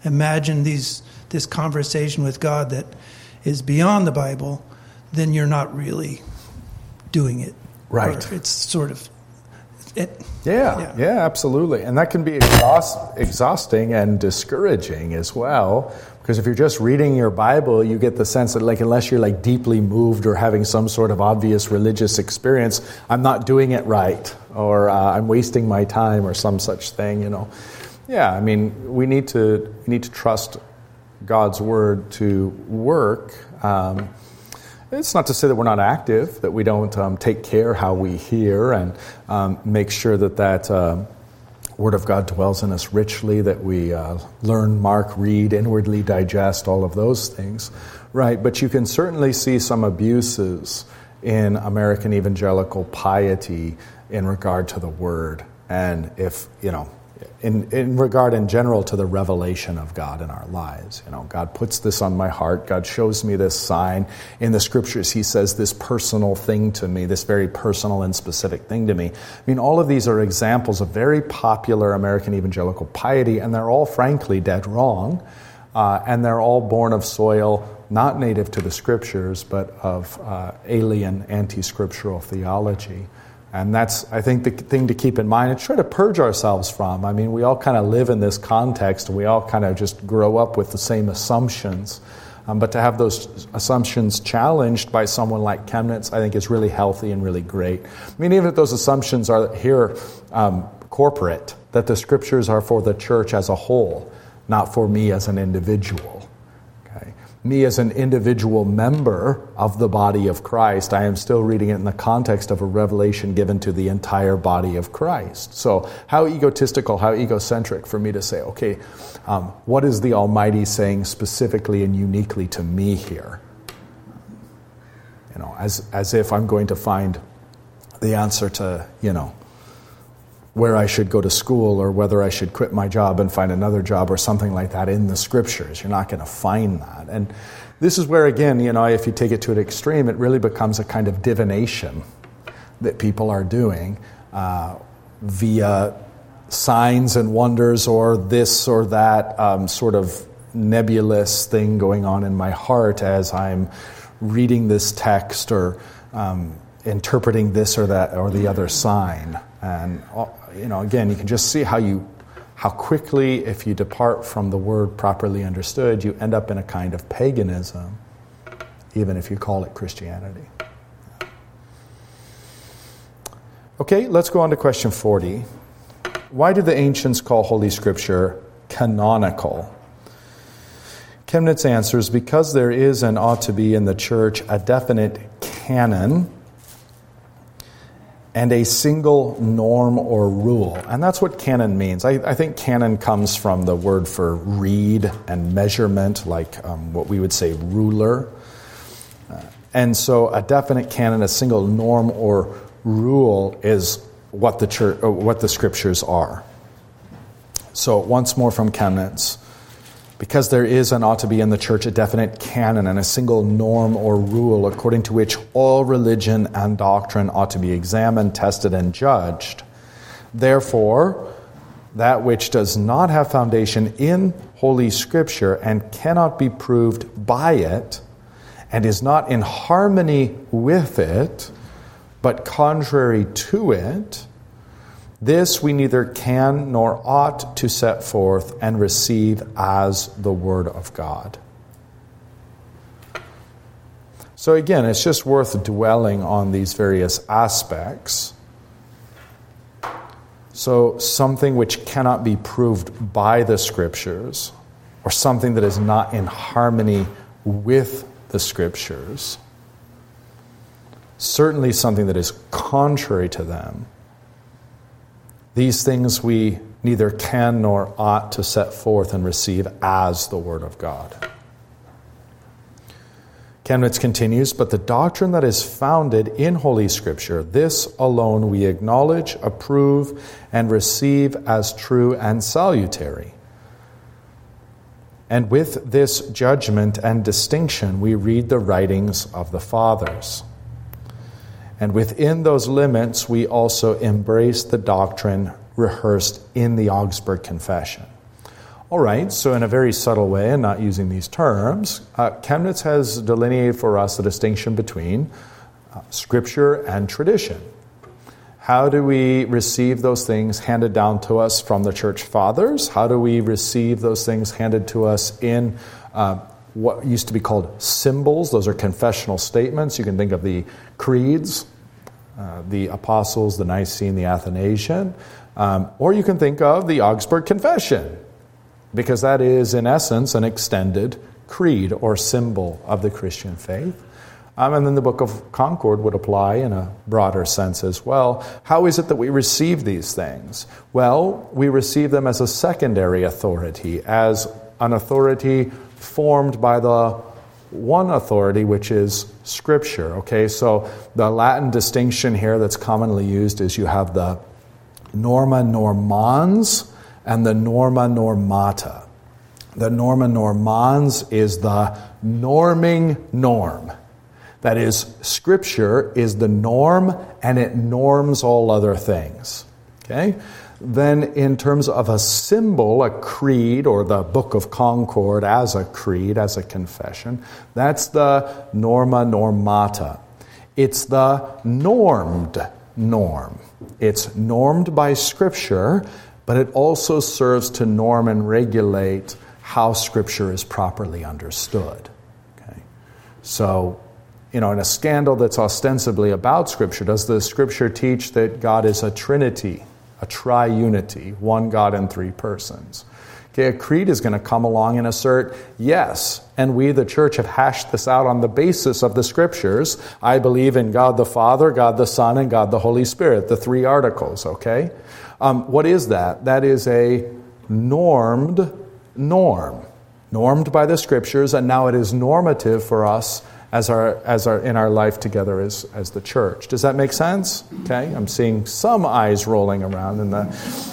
D: imagine these this conversation with God that is beyond the Bible, then you're not really doing it.
A: Right.
D: Or it's sort of it,
A: yeah, yeah, yeah, absolutely. And that can be exhaust, exhausting and discouraging as well because if you're just reading your Bible, you get the sense that, like, unless you're like deeply moved or having some sort of obvious religious experience, I'm not doing it right, or uh, I'm wasting my time, or some such thing. You know, yeah. I mean, we need to we need to trust God's word to work. Um, it's not to say that we're not active, that we don't um, take care how we hear and um, make sure that that. Uh, Word of God dwells in us richly, that we uh, learn, mark, read, inwardly digest, all of those things. Right, but you can certainly see some abuses in American evangelical piety in regard to the Word. And if, you know, in, in regard in general to the revelation of God in our lives. You know, God puts this on my heart. God shows me this sign. In the scriptures, He says this personal thing to me, this very personal and specific thing to me. I mean, all of these are examples of very popular American evangelical piety, and they're all frankly dead wrong. Uh, and they're all born of soil not native to the scriptures, but of uh, alien anti scriptural theology. And that's, I think, the thing to keep in mind and try to purge ourselves from. I mean, we all kind of live in this context, we all kind of just grow up with the same assumptions. Um, but to have those assumptions challenged by someone like Chemnitz, I think is really healthy and really great. I mean, even if those assumptions are here um, corporate, that the scriptures are for the church as a whole, not for me as an individual me as an individual member of the body of Christ, I am still reading it in the context of a revelation given to the entire body of Christ. So, how egotistical, how egocentric for me to say, okay, um, what is the Almighty saying specifically and uniquely to me here? You know, as, as if I'm going to find the answer to, you know, where I should go to school or whether I should quit my job and find another job or something like that in the scriptures. You're not going to find that. And this is where, again, you know, if you take it to an extreme, it really becomes a kind of divination that people are doing uh, via signs and wonders or this or that um, sort of nebulous thing going on in my heart as I'm reading this text or um, interpreting this or that or the other sign. And you know, again, you can just see how you how quickly, if you depart from the word properly understood, you end up in a kind of paganism, even if you call it Christianity. Okay, let's go on to question 40. Why do the ancients call Holy Scripture canonical? Chemnitz answers because there is and ought to be in the church a definite canon and a single norm or rule. And that's what canon means. I, I think canon comes from the word for read and measurement, like um, what we would say ruler. Uh, and so a definite canon, a single norm or rule is what the, church, uh, what the scriptures are. So once more from Chemnitz because there is and ought to be in the church a definite canon and a single norm or rule according to which all religion and doctrine ought to be examined, tested, and judged. Therefore, that which does not have foundation in Holy Scripture and cannot be proved by it, and is not in harmony with it, but contrary to it, this we neither can nor ought to set forth and receive as the Word of God. So, again, it's just worth dwelling on these various aspects. So, something which cannot be proved by the Scriptures, or something that is not in harmony with the Scriptures, certainly something that is contrary to them these things we neither can nor ought to set forth and receive as the Word of God. Chemnitz continues, but the doctrine that is founded in Holy Scripture, this alone we acknowledge, approve, and receive as true and salutary. And with this judgment and distinction, we read the writings of the fathers. And within those limits, we also embrace the doctrine rehearsed in the Augsburg Confession. All right, so in a very subtle way, and not using these terms, uh, Chemnitz has delineated for us the distinction between uh, Scripture and tradition. How do we receive those things handed down to us from the church fathers? How do we receive those things handed to us in uh, what used to be called symbols? Those are confessional statements. You can think of the creeds, uh, the Apostles, the Nicene, the Athanasian, um, or you can think of the Augsburg Confession, because that is, in essence, an extended creed or symbol of the Christian faith. Um, and then the Book of Concord would apply in a broader sense as well. How is it that we receive these things? Well, we receive them as a secondary authority, as an authority formed by the one authority, which is Scripture. Okay, so the Latin distinction here that's commonly used is you have the norma normans and the norma normata. The norma normans is the norming norm. That is, Scripture is the norm and it norms all other things. Okay? Then, in terms of a symbol, a creed, or the Book of Concord as a creed, as a confession, that's the norma normata. It's the normed norm. It's normed by Scripture, but it also serves to norm and regulate how Scripture is properly understood. Okay? So, you know, in a scandal that's ostensibly about Scripture, does the Scripture teach that God is a Trinity? A triunity, one God in three persons. Okay, a creed is going to come along and assert, yes, and we, the church, have hashed this out on the basis of the scriptures. I believe in God the Father, God the Son, and God the Holy Spirit, the three articles, okay? Um, what is that? That is a normed norm, normed by the scriptures, and now it is normative for us as our, as our, in our life together as, as the church. Does that make sense? Okay, I'm seeing some eyes rolling around in the,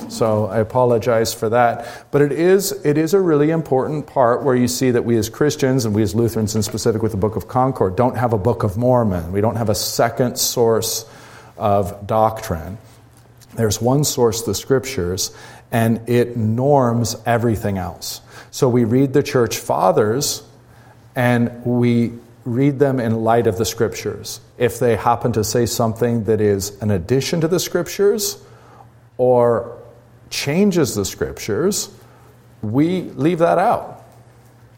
A: so I apologize for that. But it is, it is a really important part where you see that we as Christians and we as Lutherans in specific with the Book of Concord don't have a Book of Mormon. We don't have a second source of doctrine. There's one source, the scriptures, and it norms everything else. So we read the church fathers and we read them in light of the scriptures. If they happen to say something that is an addition to the scriptures or changes the scriptures, we leave that out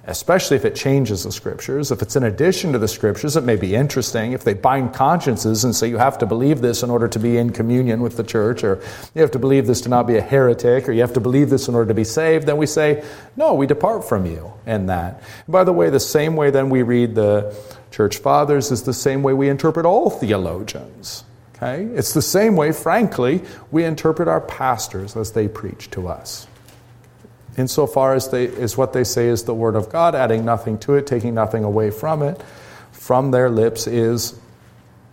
A: especially if it changes the scriptures. If it's in addition to the scriptures, it may be interesting. If they bind consciences and say you have to believe this in order to be in communion with the church, or you have to believe this to not be a heretic, or you have to believe this in order to be saved, then we say, no, we depart from you in that. And by the way, the same way then we read the church fathers is the same way we interpret all theologians. Okay? It's the same way, frankly, we interpret our pastors as they preach to us insofar as they is what they say is the word of God, adding nothing to it, taking nothing away from it, from their lips is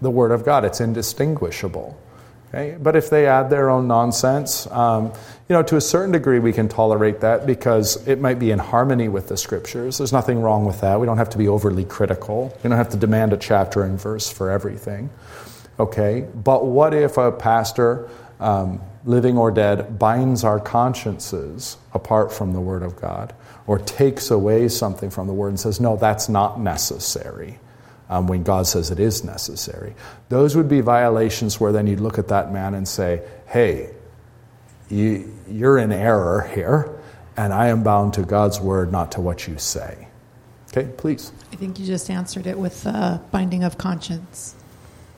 A: the word of God. It's indistinguishable. Okay? But if they add their own nonsense, um, you know, to a certain degree, we can tolerate that because it might be in harmony with the scriptures. There's nothing wrong with that. We don't have to be overly critical. We don't have to demand a chapter and verse for everything. Okay? But what if a pastor um, living or dead, binds our consciences apart from the Word of God, or takes away something from the Word and says, no, that's not necessary. Um, when God says it is necessary. Those would be violations where then you'd look at that man and say, hey, you, you're in error here, and I am bound to God's word, not to what you say. Okay, please.
E: I think you just answered it with the binding of conscience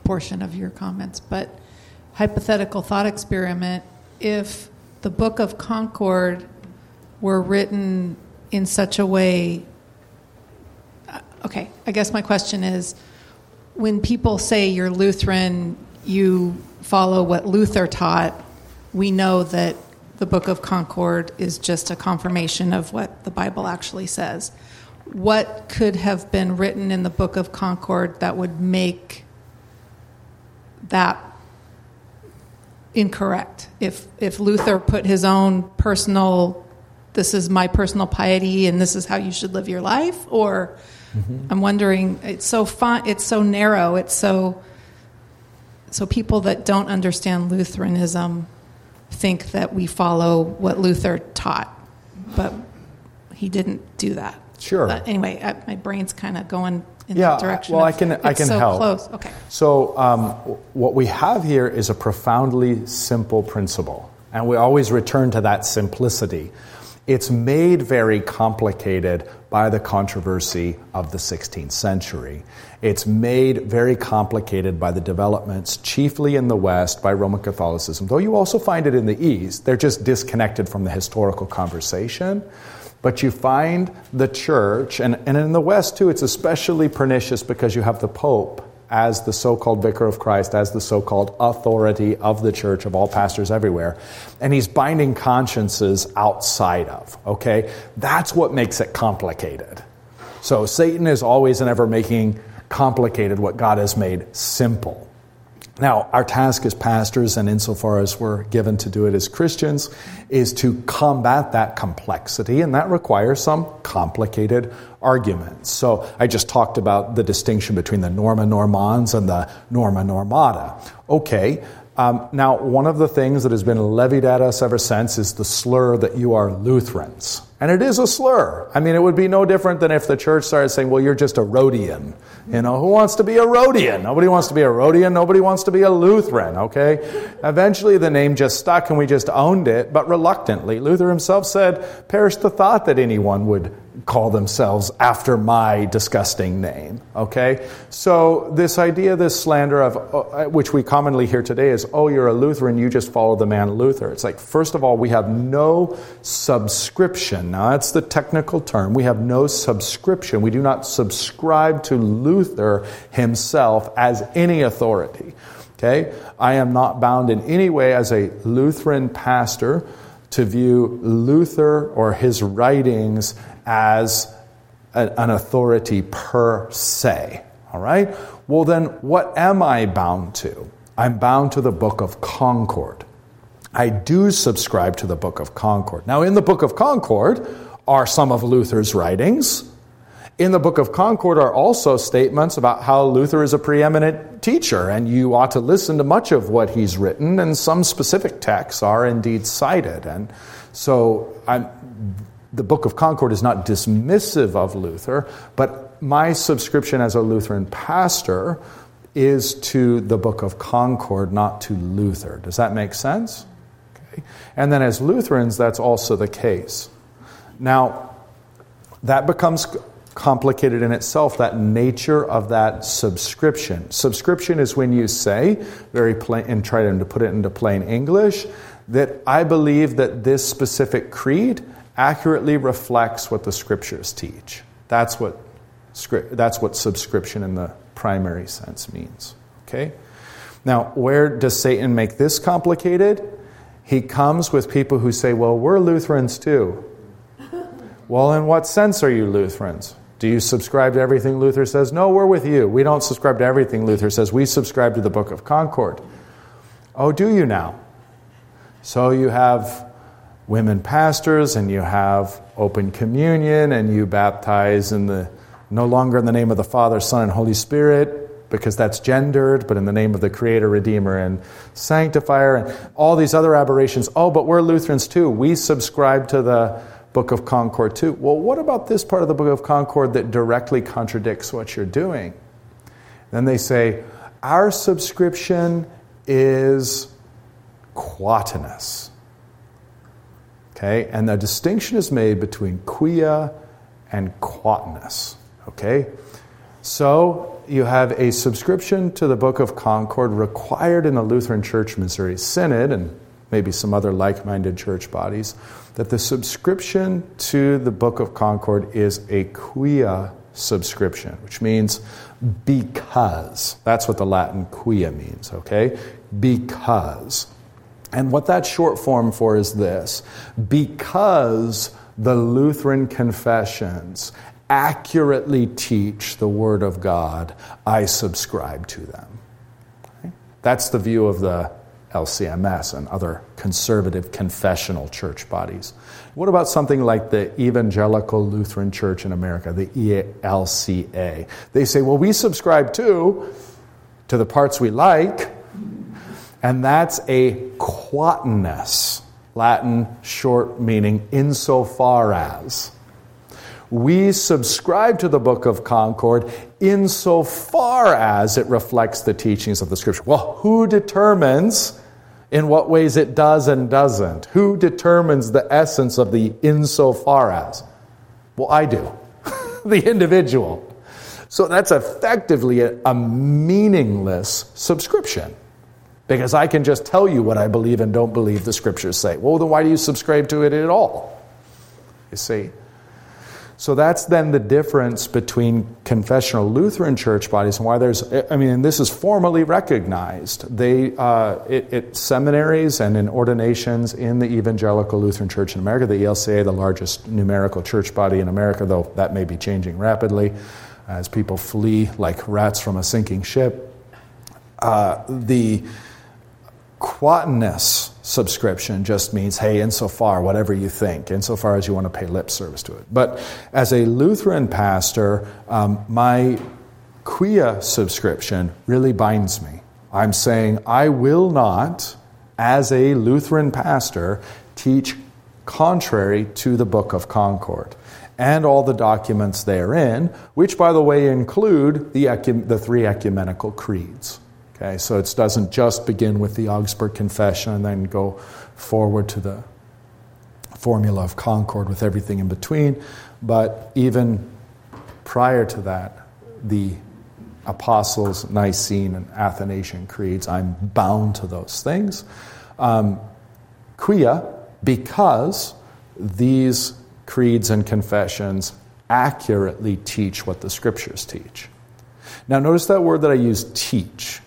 E: portion of your comments, but hypothetical thought experiment if the Book of Concord were written in such a way. Uh, okay, I guess my question is when people say you're Lutheran, you follow what Luther taught, we know that the Book of Concord is just a confirmation of what the Bible actually says. What could have been written in the Book of Concord that would make that incorrect. If if Luther put his own personal, this is my personal piety, and this is how you should live your life, or mm-hmm. I'm wondering, it's so fun, it's so narrow, it's so so people that don't understand Lutheranism think that we follow what Luther taught, but he didn't do that.
A: Sure.
E: But anyway, I, my brain's kind of going in
A: yeah,
E: that direction.
A: Well,
E: of,
A: I can I can
E: so
A: help.
E: Close. Okay.
A: So um, what we have here is a profoundly simple principle, and we always return to that simplicity. It's made very complicated by the controversy of the 16th century. It's made very complicated by the developments, chiefly in the West, by Roman Catholicism, though you also find it in the East. They're just disconnected from the historical conversation. But you find the church, and, and in the West too, it's especially pernicious because you have the Pope as the so called vicar of Christ, as the so called authority of the church, of all pastors everywhere. And he's binding consciences outside of, okay? That's what makes it complicated. So Satan is always and ever making complicated what God has made simple. Now, our task as pastors, and insofar as we're given to do it as Christians, is to combat that complexity, and that requires some complicated arguments. So, I just talked about the distinction between the Norma Normans and the Norma Normata. Okay, um, now, one of the things that has been levied at us ever since is the slur that you are Lutherans. And it is a slur. I mean, it would be no different than if the church started saying, well, you're just a Rhodian. You know, who wants to be a Rhodian? Nobody wants to be a Rhodian. Nobody wants to be a Lutheran, okay? Eventually, the name just stuck and we just owned it, but reluctantly. Luther himself said, perish the thought that anyone would call themselves after my disgusting name. Okay? So, this idea, this slander of, uh, which we commonly hear today is, oh, you're a Lutheran, you just follow the man Luther. It's like, first of all, we have no subscription. Now, that's the technical term. We have no subscription. We do not subscribe to Luther himself as any authority. Okay? I am not bound in any way as a Lutheran pastor to view Luther or his writings as a, an authority per se. All right? Well, then, what am I bound to? I'm bound to the Book of Concord. I do subscribe to the Book of Concord. Now, in the Book of Concord are some of Luther's writings. In the Book of Concord are also statements about how Luther is a preeminent teacher, and you ought to listen to much of what he's written, and some specific texts are indeed cited. And so I'm, the Book of Concord is not dismissive of Luther, but my subscription as a Lutheran pastor is to the Book of Concord, not to Luther. Does that make sense? Okay. And then as Lutherans, that's also the case. Now, that becomes complicated in itself, that nature of that subscription. Subscription is when you say, very plain, and try to put it into plain English, that I believe that this specific creed accurately reflects what the scriptures teach. That's what, that's what subscription in the primary sense means. Okay? Now, where does Satan make this complicated? He comes with people who say, well, we're Lutherans too. well, in what sense are you Lutherans? Do you subscribe to everything Luther says? No, we're with you. We don't subscribe to everything Luther says. We subscribe to the Book of Concord. Oh, do you now? So you have women pastors and you have open communion and you baptize in the no longer in the name of the Father, Son, and Holy Spirit, because that's gendered, but in the name of the Creator, Redeemer, and Sanctifier, and all these other aberrations. Oh, but we're Lutherans too. We subscribe to the Book of Concord too. Well, what about this part of the Book of Concord that directly contradicts what you're doing? Then they say, Our subscription is quatenus. Okay, and the distinction is made between quia and quatenus. Okay? So you have a subscription to the Book of Concord required in the Lutheran Church Missouri Synod and maybe some other like minded church bodies, that the subscription to the Book of Concord is a quia subscription, which means because. That's what the Latin quia means, okay? Because. And what that's short form for is this because the Lutheran confessions accurately teach the Word of God, I subscribe to them. Okay? That's the view of the LCMS and other conservative confessional church bodies. What about something like the Evangelical Lutheran Church in America, the ELCA? They say, well, we subscribe to, to the parts we like, and that's a quatenus, Latin short meaning insofar as we subscribe to the Book of Concord insofar as it reflects the teachings of the Scripture. Well, who determines in what ways it does and doesn't? Who determines the essence of the insofar as? Well, I do, the individual. So that's effectively a meaningless subscription because I can just tell you what I believe and don't believe the scriptures say. Well, then why do you subscribe to it at all? You see? So that's then the difference between confessional Lutheran church bodies and why there's, I mean, this is formally recognized. They, uh, it, it, seminaries and in ordinations in the Evangelical Lutheran Church in America, the ELCA, the largest numerical church body in America, though that may be changing rapidly as people flee like rats from a sinking ship. Uh, the quatenus subscription just means, hey, insofar, whatever you think, insofar as you want to pay lip service to it. But as a Lutheran pastor, um, my quia subscription really binds me. I'm saying I will not, as a Lutheran pastor, teach contrary to the Book of Concord and all the documents therein, which, by the way, include the, the three ecumenical creeds. Okay, so it doesn't just begin with the Augsburg Confession and then go forward to the formula of concord with everything in between, but even prior to that, the Apostles' Nicene and Athanasian creeds, I'm bound to those things. Um, quia, because these creeds and confessions accurately teach what the scriptures teach. Now, notice that word that I use, teach.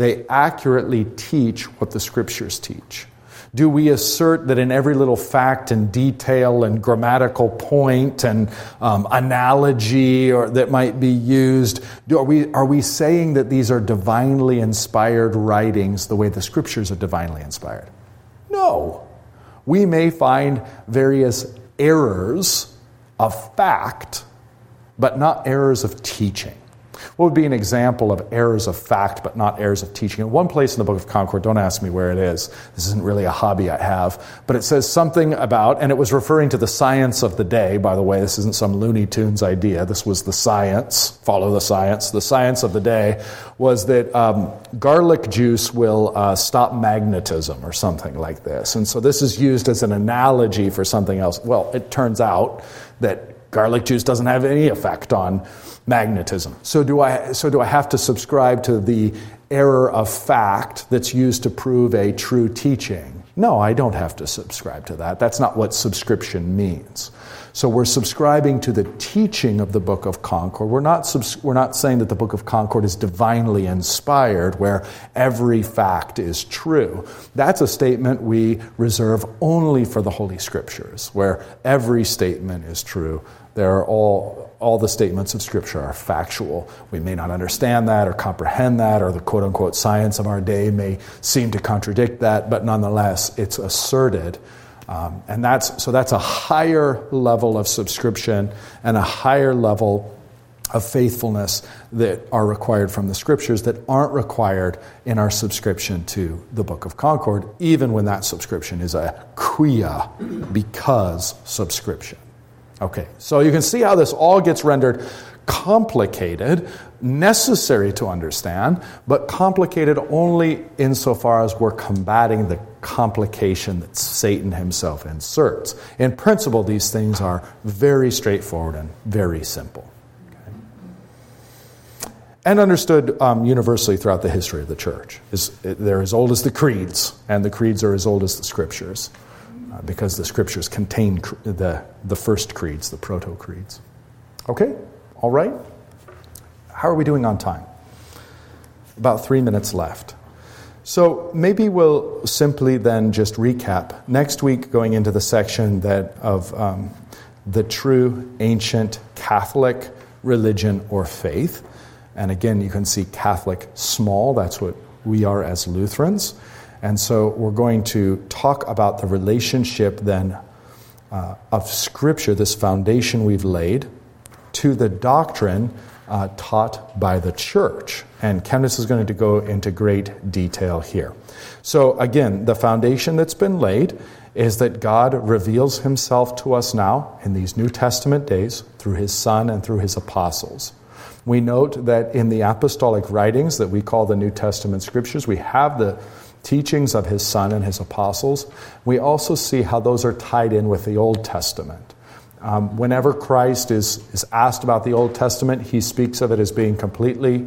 A: They accurately teach what the scriptures teach. Do we assert that in every little fact and detail and grammatical point and um, analogy or that might be used, do, are, we, are we saying that these are divinely inspired writings the way the scriptures are divinely inspired? No. We may find various errors of fact but not errors of teaching. What would be an example of errors of fact but not errors of teaching? In one place in the Book of Concord, don't ask me where it is. This isn't really a hobby I have, but it says something about, and it was referring to the science of the day. By the way, this isn't some Looney Tunes idea. This was the science. Follow the science. The science of the day was that um, garlic juice will uh, stop magnetism or something like this. And so this is used as an analogy for something else. Well, it turns out that garlic juice doesn't have any effect on magnetism. So do I so do I have to subscribe to the error of fact that's used to prove a true teaching? No, I don't have to subscribe to that. That's not what subscription means. So we're subscribing to the teaching of the Book of Concord. We're not, subs- we're not saying that the Book of Concord is divinely inspired, where every fact is true. That's a statement we reserve only for the Holy Scriptures, where every statement is true. There are all all the statements of Scripture are factual. We may not understand that or comprehend that, or the quote unquote science of our day may seem to contradict that, but nonetheless, it's asserted. Um, and that's, so that's a higher level of subscription and a higher level of faithfulness that are required from the scriptures that aren't required in our subscription to the Book of Concord, even when that subscription is a quia because subscription. Okay, so you can see how this all gets rendered complicated, necessary to understand, but complicated only insofar as we're combating the complication that Satan himself inserts. In principle, these things are very straightforward and very simple. And understood um, universally throughout the history of the church. They're as old as the creeds, and the creeds are as old as the scriptures. Uh, because the scriptures contain the, the first creeds, the proto creeds. Okay, all right? How are we doing on time? About three minutes left. So maybe we'll simply then just recap. Next week, going into the section that of um, the true ancient Catholic religion or faith. And again, you can see Catholic small, that's what we are as Lutherans. And so we're going to talk about the relationship then uh, of Scripture, this foundation we've laid, to the doctrine uh, taught by the church. And Chemnitz is going to go into great detail here. So, again, the foundation that's been laid is that God reveals himself to us now in these New Testament days through his Son and through his apostles. We note that in the apostolic writings that we call the New Testament scriptures, we have the teachings of his son and his apostles, we also see how those are tied in with the Old Testament. Um, whenever Christ is, is asked about the Old Testament, he speaks of it as being completely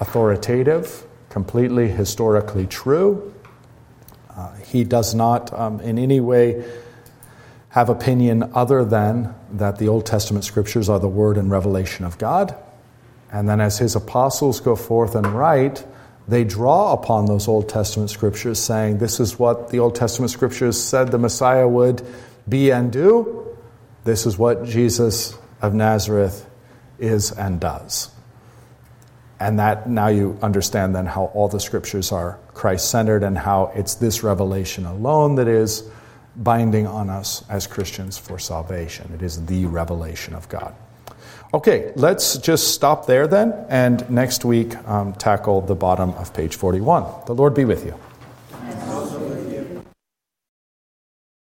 A: authoritative, completely historically true. Uh, he does not um, in any way have opinion other than that the Old Testament scriptures are the word and revelation of God. And then as his apostles go forth and write, they draw upon those Old Testament scriptures, saying, This is what the Old Testament scriptures said the Messiah would be and do. This is what Jesus of Nazareth is and does. And that now you understand then how all the scriptures are Christ centered and how it's this revelation alone that is binding on us as Christians for salvation. It is the revelation of God. Okay, let's just stop there then, and next week um, tackle the bottom of page 41. The Lord be with you.